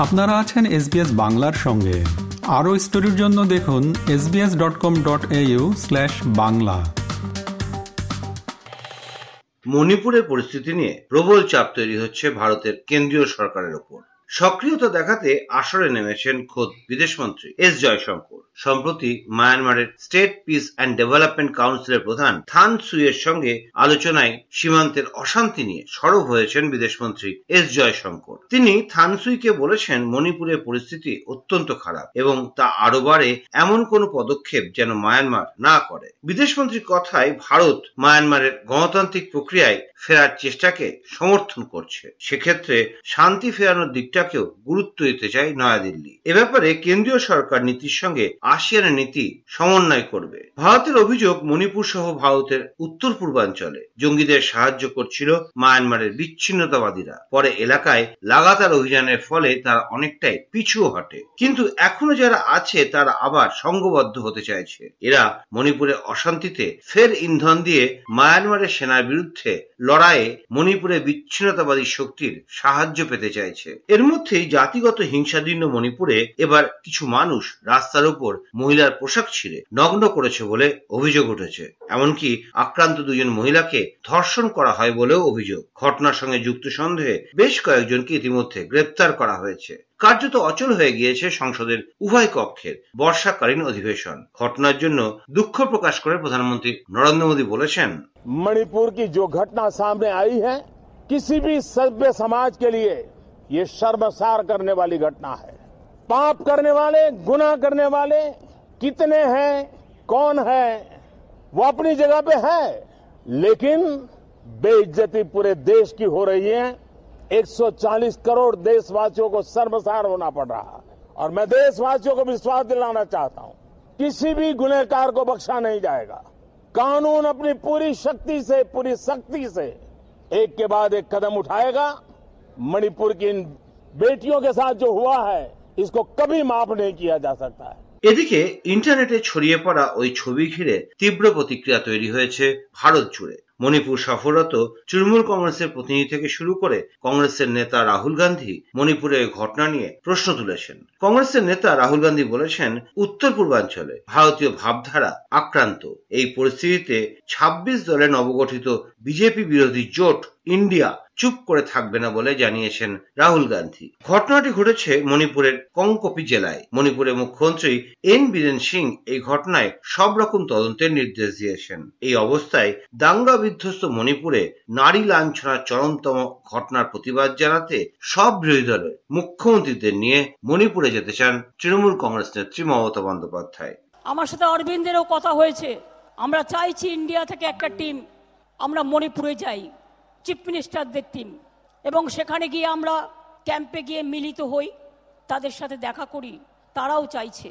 আপনারা আছেন এসবিএস বাংলার সঙ্গে। আরও স্টোরির জন্য দেখুন SBS dot com dot Bangla. মণিপুরের পরিস্থিতি নিয়ে প্রবল চাপ তৈরি হচ্ছে ভারতের কেন্দ্রীয় সরকারের ওপর। সক্রিয়তা দেখাতে আসরে নেমেছেন খোদ বিদেশমন্ত্রী এস জয়শঙ্কর। সম্প্রতি মায়ানমারের স্টেট পিস অ্যান্ড ডেভেলপমেন্ট কাউন্সিলের প্রধান থান সুইয়ের সঙ্গে আলোচনায় সীমান্তের অশান্তি নিয়ে সরব হয়েছেন বিদেশমন্ত্রী এস জয়শঙ্কর। তিনি থান সুইকে বলেছেন, মণিপুরের পরিস্থিতি অত্যন্ত খারাপ এবং তা আরও বাড়ে এমন কোনো পদক্ষেপ যেন মায়ানমার না করে। বিদেশমন্ত্রীর কথায় ভারত মায়ানমারের গণতান্ত্রিক প্রক্রিয়ায় ফেরার চেষ্টাকে সমর্থন করছে। সেক্ষেত্রে শান্তি ফেরানোর দিকটাকেও গুরুত্ব দিতে চায় নয়াদিল্লি। এ ব্যাপারে কেন্দ্রীয় সরকার নীতির সঙ্গে আসিয়ানের নীতি সমন্বয় করবে। ভারতের অভিযোগ, মণিপুর সহ ভারতের উত্তর পূর্বাঞ্চলে জঙ্গিদের সাহায্য করছিল মায়ানমারের বিচ্ছিন্নতাবাদীরা। পরে এলাকায় লাগাতার অভিযানের ফলে তারা অনেকটাই পিছু হটে। কিন্তু এখনও যারা আছে, তারা আবার সংঘবদ্ধ হতে চাইছে। এরা মণিপুরের অশান্তিতে ফের ইন্ধন দিয়ে মায়ানমারের সেনার বিরুদ্ধে লড়াইয়ে মণিপুরে বিচ্ছিন্নতাবাদী শক্তির সাহায্য পেতে চাইছে। এর মধ্যেই জাতিগত হিংসাদীর্ণ মণিপুরে এবার কিছু মানুষ রাস্তার উপর মহিলার পোশাক ছিঁড়ে নগ্ন করেছে বলে অভিযোগ উঠেছে। এমনকি আক্রান্ত দুজন মহিলাকে ধর্ষণ করা হয় বলেও অভিযোগ। ঘটনার সঙ্গে যুক্ত সন্দেহে বেশ কয়েকজনকে ইতিমধ্যে গ্রেপ্তার করা হয়েছে। কার্যত অচল হয়ে গিয়েছে সংসদের উভয় কক্ষের বর্ষাকালীন অধিবেশন ঘটনার জন্য দুঃখ প্রকাশ করে প্রধানমন্ত্রী নরেন্দ্র মোদী বলেছেন मणिपुर की जो घटना सामने आई है किसी भी सभ्य समाज के लिए ये शर्मसार करने वाली घटना है पाप करने वाले गुनाह करने वाले कितने हैं कौन है वो अपनी जगह पे है लेकिन बेइज्जती पूरे देश की हो रही है 140 करोड़ देशवासियों को शर्मसार होना पड़ रहा है और मैं देशवासियों को विश्वास दिलाना चाहता हूं किसी भी गुनहगार को बख्शा नहीं जाएगा कानून अपनी पूरी शक्ति से पूरी शक्ति से एक के बाद एक कदम उठाएगा मणिपुर की इन बेटियों के साथ जो हुआ है इसको कभी माफ नहीं किया जा सकता है এদিকে ইন্টারনেটে ছড়িয়ে পড়া ওই ছবি ঘিরে তীব্র প্রতিক্রিয়া তৈরি হয়েছে ভারত জুড়ে মণিপুর সফররত তৃণমূল কংগ্রেসের প্রতিনিধি থেকে শুরু করে কংগ্রেসের নেতা রাহুল গান্ধী মণিপুরে ঘটনা নিয়ে প্রশ্ন তুলেছেন। কংগ্রেসের নেতা রাহুল গান্ধী বলেছেন উত্তর পূর্বাঞ্চলে ভারতীয় ভাবধারা আক্রান্ত। এই পরিস্থিতিতে ২৬ দলের নবগঠিত বিজেপি বিরোধী জোট ইন্ডিয়া চুপ করে থাকবে না বলে জানিয়েছেন রাহুল গান্ধী। ঘটনাটি ঘটেছে মণিপুরের কংকপি জেলায়। মণিপুরের মুখ্যমন্ত্রী এন বীরেন সিং এই ঘটনায় সব রকম তদন্তের নির্দেশ দিয়েছেন। এই অবস্থায় দাঙ্গা বিধ্বস্ত মণিপুরে নারী লাঞ্ছনার চরমতম ঘটনার প্রতিবাদ জানাতে সব বিরোধী দলের মুখ্যমন্ত্রীদের নিয়ে মণিপুরে যেতে চান তৃণমূল কংগ্রেস নেত্রী মমতা বন্দ্যোপাধ্যায়। আমার সাথে অরবিন্দেরও কথা হয়েছে। আমরা চাইছি ইন্ডিয়া থেকে একটা টিম। আমরা মণিপুরে যাই। চিফ মিনিস্টারদের টিম এবং সেখানে গিয়ে আমরা ক্যাম্পে গিয়ে মিলিত হই, তাদের সাথে দেখা করি, তারাও চাইছে।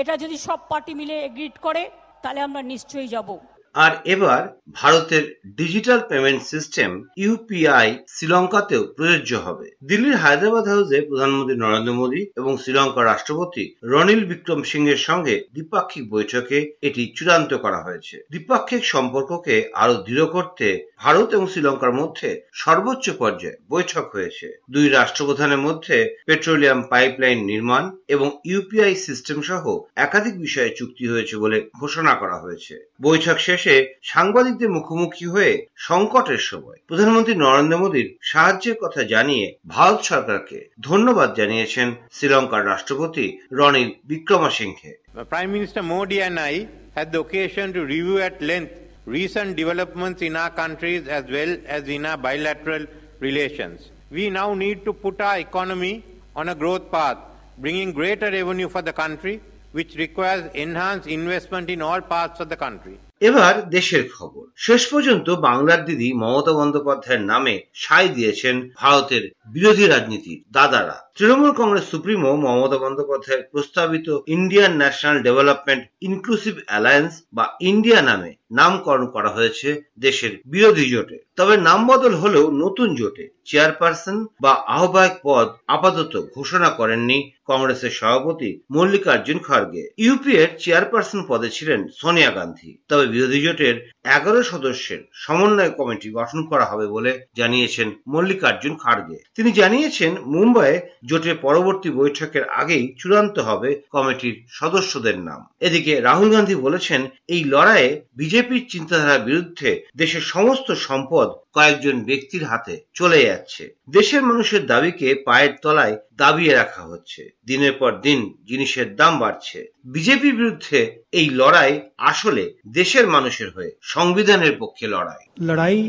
এটা যদি সব পার্টি মিলে এগ্রিড করে, তাহলে আমরা নিশ্চয়ই যাব। আর এবার ভারতের ডিজিটাল পেমেন্ট সিস্টেম ইউপিআই শ্রীলঙ্কাতেও প্রযোজ্য হবে। দিল্লির হায়দ্রাবাদ হাউসে প্রধানমন্ত্রী নরেন্দ্র মোদী এবং শ্রীলঙ্কার রাষ্ট্রপতি রনিল বিক্রম সিং এর সঙ্গে দ্বিপাক্ষিক বৈঠকে এটি চূড়ান্ত করা হয়েছে। দ্বিপাক্ষিক সম্পর্ককে আরও দৃঢ় করতে ভারত এবং শ্রীলঙ্কার মধ্যে সর্বোচ্চ পর্যায়ে বৈঠক হয়েছে। দুই রাষ্ট্রপ্রধানের মধ্যে পেট্রোলিয়াম পাইপলাইন নির্মাণ এবং ইউপিআই সিস্টেম সহ একাধিক বিষয়ে চুক্তি হয়েছে বলে ঘোষণা করা হয়েছে। বৈঠক শেষে আসে সাংবাদিকদের মুখোমুখি হয়ে সংকটের সময় প্রধানমন্ত্রী নরেন্দ্র মোদীর সাহায্যের কথা জানিয়ে ভারত সরকারকে ধন্যবাদ জানিয়েছেন শ্রীলঙ্কার রাষ্ট্রপতি Ranil Wickremesinghe prime minister Modi and I had the occasion to review at length recent development in our countries as well as in our bilateral relation we now need to put a economy on a growth path bringing greater revenue for the country which requires enhanced investment in all parts of the country. এবার দেশের খবর। শেষ পর্যন্ত বাংলার দিদি মমতা বন্দ্যোপাধ্যায়ের নামে সায় দিয়েছেন ভারতের বিরোধী রাজনীতির দাদারা। তৃণমূল কংগ্রেস সুপ্রিমো মমতা বন্দ্যোপাধ্যায়ের প্রস্তাবিত Indian National Development Inclusive Alliance বা ইন্ডিয়া নামে নামকরণ করা হয়েছে দেশের বিরোধী জোটে। তবে নাম বদল হলেও নতুন জোটে চেয়ারপারসন বা আহ্বায়ক পদ আপাতত ঘোষণা করেননি কংগ্রেসের সভাপতি মল্লিকার্জুন খড়গে। ইউপি এর চেয়ারপারসন পদে ছিলেন সোনিয়া গান্ধী। তবে বিরোধী জোটের এগারো সদস্যের সমন্বয় কমিটি গঠন করা হবে বলে জানিয়েছেন মল্লিকার্জুন খাড়গে। তিনি জানিয়েছেন, মুম্বাইয়ে জোটের পরবর্তী বৈঠকের আগেই চূড়ান্ত হবে কমিটির সদস্যদের নাম এদিকে রাহুল গান্ধী বলেছেন এই লড়াইয়ে বিজেপির চিন্তাধারার বিরুদ্ধে দেশের সমস্ত সম্পদ কয়েকজন ব্যক্তির হাতে চলে যাচ্ছে দেশের মানুষের দাবিকে পায়ের তলায় দাবিয়ে রাখা হচ্ছে দিনের পর দিন জিনিসের দাম বাড়ছে বিজেপির বিরুদ্ধে এই লড়াই আসলে দেশের মানুষের হয়ে সংবিধানের পক্ষে লড়াই लड़ाई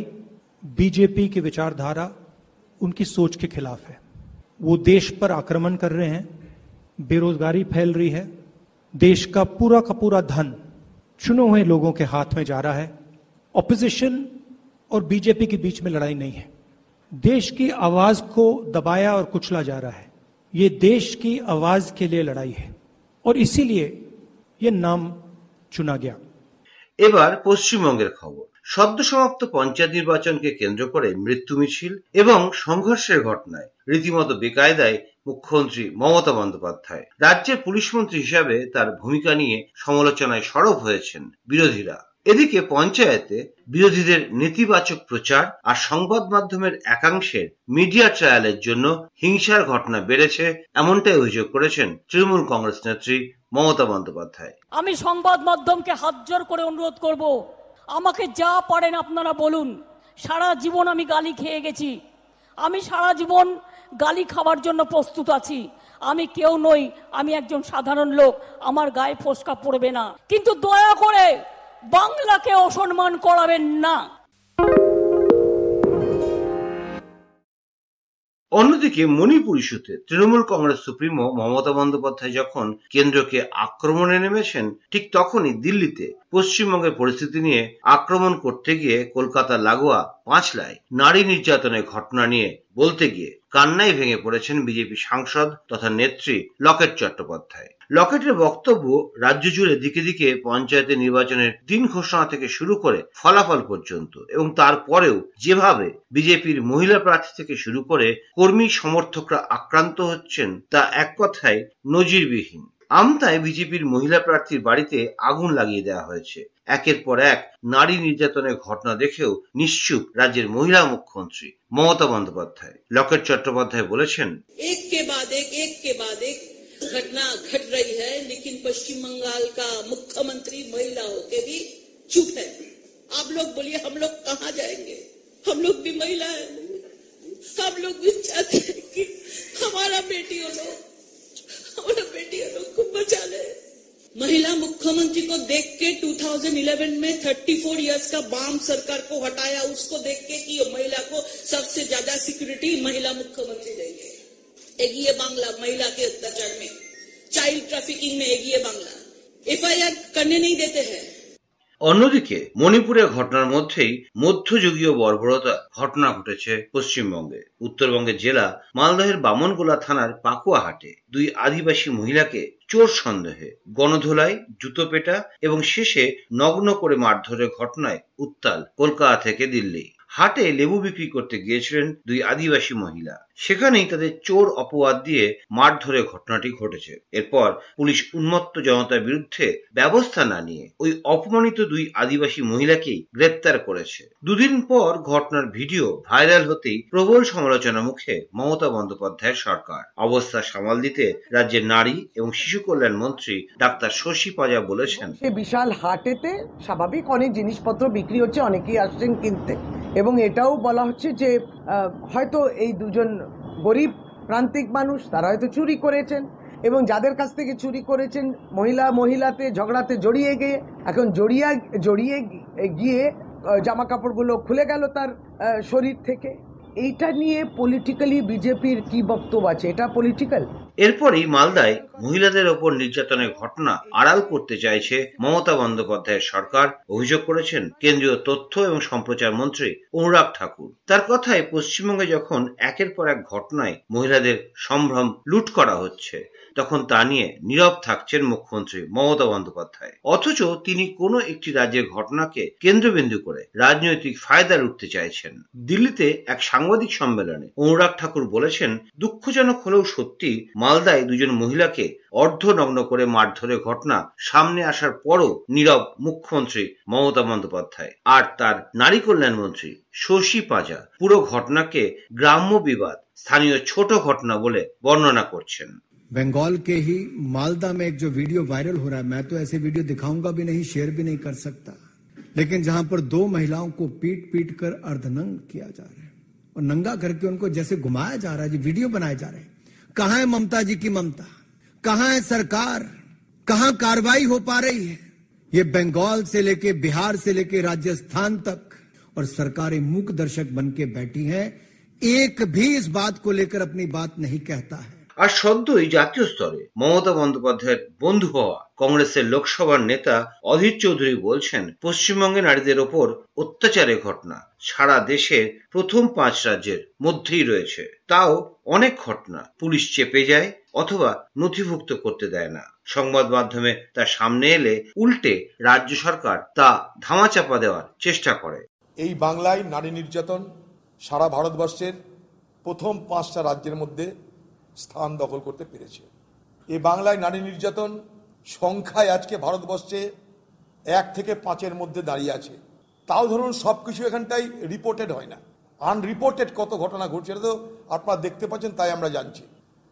बीजेपी की विचारधारा उनकी सोच के खिलाफ है वो देश पर आक्रमण कर रहे हैं बेरोजगारी फैल रही है देश का पूरा का पूरा धन चुने हुए लोगों के हाथ में जा रहा है ऑपोजिशन और बीजेपी के बीच में लड़ाई नहीं है देश की आवाज को दबाया और कुचला जा रहा है ये देश की आवाज के लिए लड़ाई है और इसीलिए ये नाम चुना गया এবার পশ্চিমবঙ্গের খবর সদ্য সমাপ্ত পঞ্চায়েত নির্বাচনকে কেন্দ্র করে মৃত্যু মিছিল এবং সংঘর্ষের ঘটনায় রীতিমতো বেকায়দায় মুখ্যমন্ত্রী মমতা বন্দ্যোপাধ্যায়। রাজ্যের পুলিশ মন্ত্রী হিসাবে তার ভূমিকা নিয়ে সমালোচনায় সরব হয়েছেন বিরোধীরা। এদিকে পঞ্চায়েতে বিরোধীদের নেতিবাচক প্রচার আর সংবাদ মাধ্যমের একাংশের মিডিয়া ট্রায়ালের জন্য হিংসার ঘটনা বেড়েছে এমনটাই অভিযোগ করেছেন তৃণমূল কংগ্রেস নেত্রী মমতা বন্দ্যোপাধ্যায়। আমি সংবাদ মাধ্যমকে হাত জোর করে অনুরোধ করব আমাকে যা পারেন আপনারা বলুন। সারা জীবন আমি গালি খেয়ে গেছি। আমি সারা জীবন গালি খাওয়ার জন্য প্রস্তুত আছি। আমি কেউ নই, আমি একজন সাধারণ লোক, আমার গায়ে ফোসকা পড়বে না। কিন্তু দয়া করে বাংলাকে অসম্মান করাবেন না। অন্যদিকে মণিপুর ইস্যুতে তৃণমূল কংগ্রেস সুপ্রিমো মমতা বন্দ্যোপাধ্যায় যখন কেন্দ্রকে আক্রমণে নেমেছেন, ঠিক তখনই দিল্লিতে পশ্চিমবঙ্গের পরিস্থিতি নিয়ে আক্রমণ করতে গিয়ে কলকাতা লাগোয়া পাঁচলায় নারী নির্যাতনের ঘটনা নিয়ে বলতে গিয়ে কান্নায় ভেঙে পড়েছেন বিজেপি সাংসদ তথা নেত্রী লকেট চট্টোপাধ্যায়। লকেটের বক্তব্য রাজ্য জুড়ে দিকে দিকে পঞ্চায়েতের নির্বাচনের দিন ঘোষণা থেকে শুরু করে ফলাফল পর্যন্ত এবং তারপরেও যেভাবে বিজেপির মহিলা প্রার্থী থেকে শুরু করে কর্মী সমর্থকরা আক্রান্ত হচ্ছেন তা এক কথায় নজিরবিহীন। আমতায় বিজেপির মহিলা প্রার্থীর বাড়িতে আগুন লাগিয়ে দেওয়া হয়েছে একের পর এক নারী নির্যাতনের ঘটনা দেখেও নিশ্চুপ রাজ্যের মহিলা মুখ্যমন্ত্রী মমতা বন্দ্যোপাধ্যায় লকেট চট্টোপাধ্যায় বলেছেন एक के बाद एक एक के बाद एक घटना घट रही है लेकिन पश्चिम बंगाल का मुख्यमंत्री महिला होके भी चुप है आप लोग बोलिए हम लोग कहाँ जाएंगे हम लोग भी महिला है हम लोग भी चाहते हैं कि हमारा बेटियों लोग ले। महिला मुख्यमंत्री को देख के 2011 में 34 इयर्स का बाम सरकार को हटाया, उसको देख के कि महिला को सबसे ज़्यादा सिक्योरिटी महिला मुख्यमंत्री देंगे। एगिए बांग्ला, महिला के अत्याचार में चाइल्ड ट्रैफिकिंग में एगिए बांग्ला। एफआईआर करने नहीं देते हैं। অন্যদিকে, মণিপুরের ঘটনার মধ্যেই মধ্যযুগীয় বর্বরতা ঘটনা ঘটেছে পশ্চিমবঙ্গে। উত্তরবঙ্গের জেলা মালদহের বামনগোলা থানার পাকুয়াহাটে। দুই আদিবাসী মহিলাকে চোর সন্দেহে গণধোলাই জুতো পেটা এবং শেষে নগ্ন করে মারধরের ঘটনায় উত্তাল কলকাতা থেকে দিল্লি। হাটে লেবু বিক্রি করতে গিয়েছিলেন দুই আদিবাসী মহিলা। সেখানেই তাদের চোর অপবাদ দিয়ে মারধরের ঘটনাটি ঘটেছে। এরপর পুলিশ উন্মত্ত জনতার বিরুদ্ধে ব্যবস্থা না নিয়ে ওই অপমানিত দুই আদিবাসী মহিলাকেই গ্রেপ্তার করেছে। দুদিন পর ঘটনার ভিডিও ভাইরাল হতেই প্রবল সমালোচনা মুখে মমতা বন্দ্যোপাধ্যায়ের সরকার। অবস্থা সামাল দিতে রাজ্যের নারী এবং শিশু কল্যাণ মন্ত্রী ডাক্তার শশী পাজা বলেছেন বিশাল হাটেতে স্বাভাবিক অনেক জিনিসপত্র বিক্রি হচ্ছে, অনেকেই আসছেন কিনতে। এবং এটাও বলা হচ্ছে যে হয়তো এই দুজন গরিব প্রান্তিক মানুষ, তারা হয়তো চুরি করেছেন এবং যাদের কাছ থেকে চুরি করেছেন, মহিলা মহিলাতে ঝগড়াতে জড়িয়ে গিয়ে, এখন জড়িয়ে জড়িয়ে গিয়ে জামা কাপড়গুলো খুলে গেল তার শরীর থেকে। এইটা নিয়ে পলিটিক্যালি বিজেপির কি বক্তব্য আছে? এটা পলিটিক্যাল এরপরই মালদায় মহিলাদের ওপর নির্যাতনের ঘটনা আড়াল করতে চাইছে মমতা বন্দ্যোপাধ্যায়ের সরকার। অভিযোগ করেছেন কেন্দ্রীয় তথ্য এবং সম্প্রচার মন্ত্রী অনুরাগ ঠাকুর। তার কথায় পশ্চিমবঙ্গে যখন একের পর এক ঘটনায় মহিলাদের সম্ভ্রম লুট করা হচ্ছে তখন তা নিয়ে নীরব থাকছেন মুখ্যমন্ত্রী মমতা বন্দ্যোপাধ্যায়। অথচ তিনি কোনো একটি রাজ্যের ঘটনাকে কেন্দ্রবিন্দু করে রাজনৈতিক ফায়দা লুটতে চাইছেন। দিল্লিতে এক সাংবাদিক সম্মেলনে অনুরাগ ঠাকুর বলেছেন, দুঃখজনক হলেও সত্যি মালদায় দুজন মহিলাকে অর্ধনগ্ন করে মারধরের ঘটনা সামনে আসার পরও নীরব মুখ্যমন্ত্রী মমতা বন্দ্যোপাধ্যায়। আর তার নারী কল্যাণ মন্ত্রী শশী পাজা পুরো ঘটনাকে গ্রাম্য বিবাদ, স্থানীয় ছোট ঘটনা বলে বর্ণনা করছেন। बंगाल के ही मालदा में एक जो वीडियो वायरल हो रहा है, मैं तो ऐसे वीडियो दिखाऊँगा भी नहीं, शेयर भी नहीं कर सकता। लेकिन जहाँ पर दो महिलाओं को पीट पीट कर अर्धनंग किया जा रहा है और नंगा करके उनको जैसे घुमाया जा रहा है, जी वीडियो बनाए जा रहे हैं। कहाँ है ममता जी की ममता? कहाँ है सरकार? कहाँ कार्रवाई हो पा रही है? ये बंगाल से लेके बिहार से लेके राजस्थान तक और सरकारें मूक दर्शक बन के बैठी हैं, एक भी इस बात को लेकर अपनी बात नहीं कहता है। আর সদ্যই জাতীয় স্তরে মমতা বন্দ্যোপাধ্যায়ের বন্ধু হওয়া কংগ্রেসের লোকসভার নেতা অধীর চৌধুরী বলছেন, পশ্চিমবঙ্গে নারীদের ওপর অত্যাচারের ঘটনা সারা দেশের প্রথম পাঁচ রাজ্যের মধ্যেই রয়েছে। তাও অনেক ঘটনা। পুলিশ চেপে যায় অথবা নথিভুক্ত করতে দেয় না। সংবাদ মাধ্যমে তা সামনে এলে উল্টে রাজ্য সরকার তা ধামাচাপা দেওয়ার চেষ্টা করে। এই বাংলায় নারী নির্যাতন সারা ভারতবর্ষের প্রথম পাঁচটা রাজ্যের মধ্যে স্থান দখল করতে পেরেছে। এই বাংলায় নারী নির্যাতন সংখ্যায় আজকে ভারতবর্ষে এক থেকে পাঁচের মধ্যে দাঁড়িয়ে আছে। তাও ধরুন সব কিছু এখানটাই রিপোর্টেড হয় না। আনরিপোর্টেড কত ঘটনা ঘটছে তো আপনারা দেখতে পাচ্ছেন, তাই আমরা জানছি।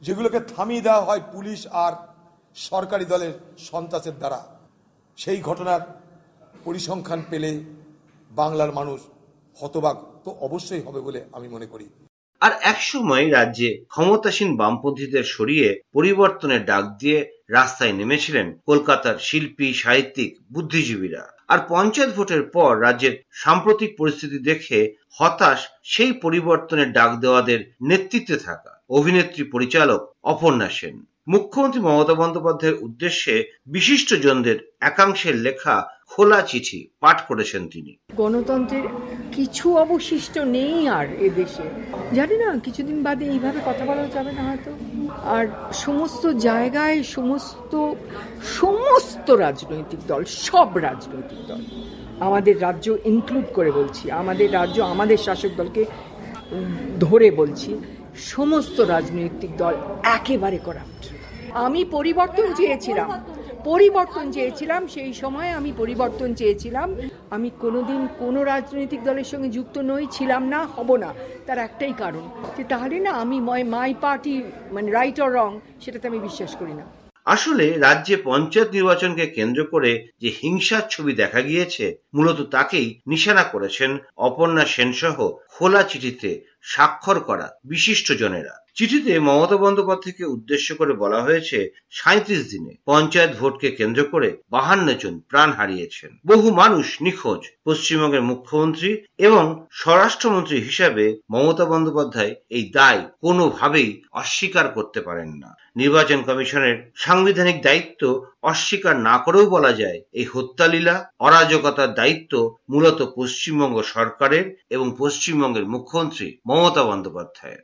যেগুলোকে থামিয়ে দেওয়া হয় পুলিশ আর সরকারি দলের সন্ত্রাসের দ্বারা। সেই ঘটনার পরিসংখ্যান পেলে বাংলার মানুষ হতবাক তো অবশ্যই হবে বলে আমি মনে করি। আর একসময় রাজ্যে ক্ষমতাসীন বামপন্থীদের সরিয়ে পরিবর্তনের ডাক দিয়ে রাস্তায় নেমেছিলেন কলকাতার শিল্পী, সাহিত্যিক, বুদ্ধিজীবীরা। আর পঞ্চায়েত ভোটের পর রাজ্যের সাম্প্রতিক পরিস্থিতি দেখে হতাশ সেই পরিবর্তনের ডাক দেওয়াদের নেতৃত্বে থাকা অভিনেত্রী পরিচালক অপর্ণা সেন। মুখ্যমন্ত্রী মমতা বন্দ্যোপাধ্যায়ের উদ্দেশ্যে বিশিষ্টজনদের একাংশের লেখা খোলা চিঠি পাঠ করেছেন তিনি। গণতন্ত্রের কিছু অবশিষ্ট নেই আর এ দেশে জানি না, কিছুদিন বাদে এইভাবে কথা বলা যাবে না হয়তো। আর সমস্ত জায়গায় সমস্ত সমস্ত রাজনৈতিক দল, সব রাজনৈতিক দল, আমাদের রাজ্য ইনক্লুড করে বলছি, আমাদের রাজ্য, আমাদের শাসক দলকে ধরে বলছি, সমস্ত রাজনৈতিক দল একেবারে করাপ্ট আমি পরিবর্তন চেয়েছিলাম পরিবর্তন চেয়েছিলাম, সেই সময় আমি পরিবর্তন চেয়েছিলাম। আমি কোনোদিন কোনো রাজনৈতিক দলের সঙ্গে যুক্ত নই, ছিলাম না, হব না। তার একটাই কারণ যে তাহলে না আমি মাই পার্টি মানে রাইট অর রং সেটাতে আমি বিশ্বাস করি না। আসলে রাজ্যে পঞ্চায়েত নির্বাচনকে কেন্দ্র করে যে হিংসার ছবি দেখা গিয়েছে, মূলত তাকেই নিশানা করেছেন অপর্ণা সেনসহ খোলা চিঠিতে স্বাক্ষর করা বিশিষ্টজনেরা চিঠিতে মমতা বন্দ্যোপাধ্যায়কে উদ্দেশ্য করে বলা হয়েছে সাঁত্রিশ দিনে পঞ্চায়েত ভোটকে কেন্দ্র করে বাহান্ন জন প্রাণ হারিয়েছেন। বহু মানুষ নিখোঁজ, পশ্চিমবঙ্গের মুখ্যমন্ত্রী এবং স্বরাষ্ট্রমন্ত্রী হিসাবে মমতা বন্দ্যোপাধ্যায় এই দায় কোনোভাবেই অস্বীকার করতে পারেন না। নির্বাচন কমিশনের সাংবিধানিক দায়িত্ব অস্বীকার না করেও বলা যায়, এই হত্যালীলা, অরাজকতার দায়িত্ব মূলত পশ্চিমবঙ্গ সরকারের এবং পশ্চিমবঙ্গের মুখ্যমন্ত্রী মমতা বন্দ্যোপাধ্যায়ের।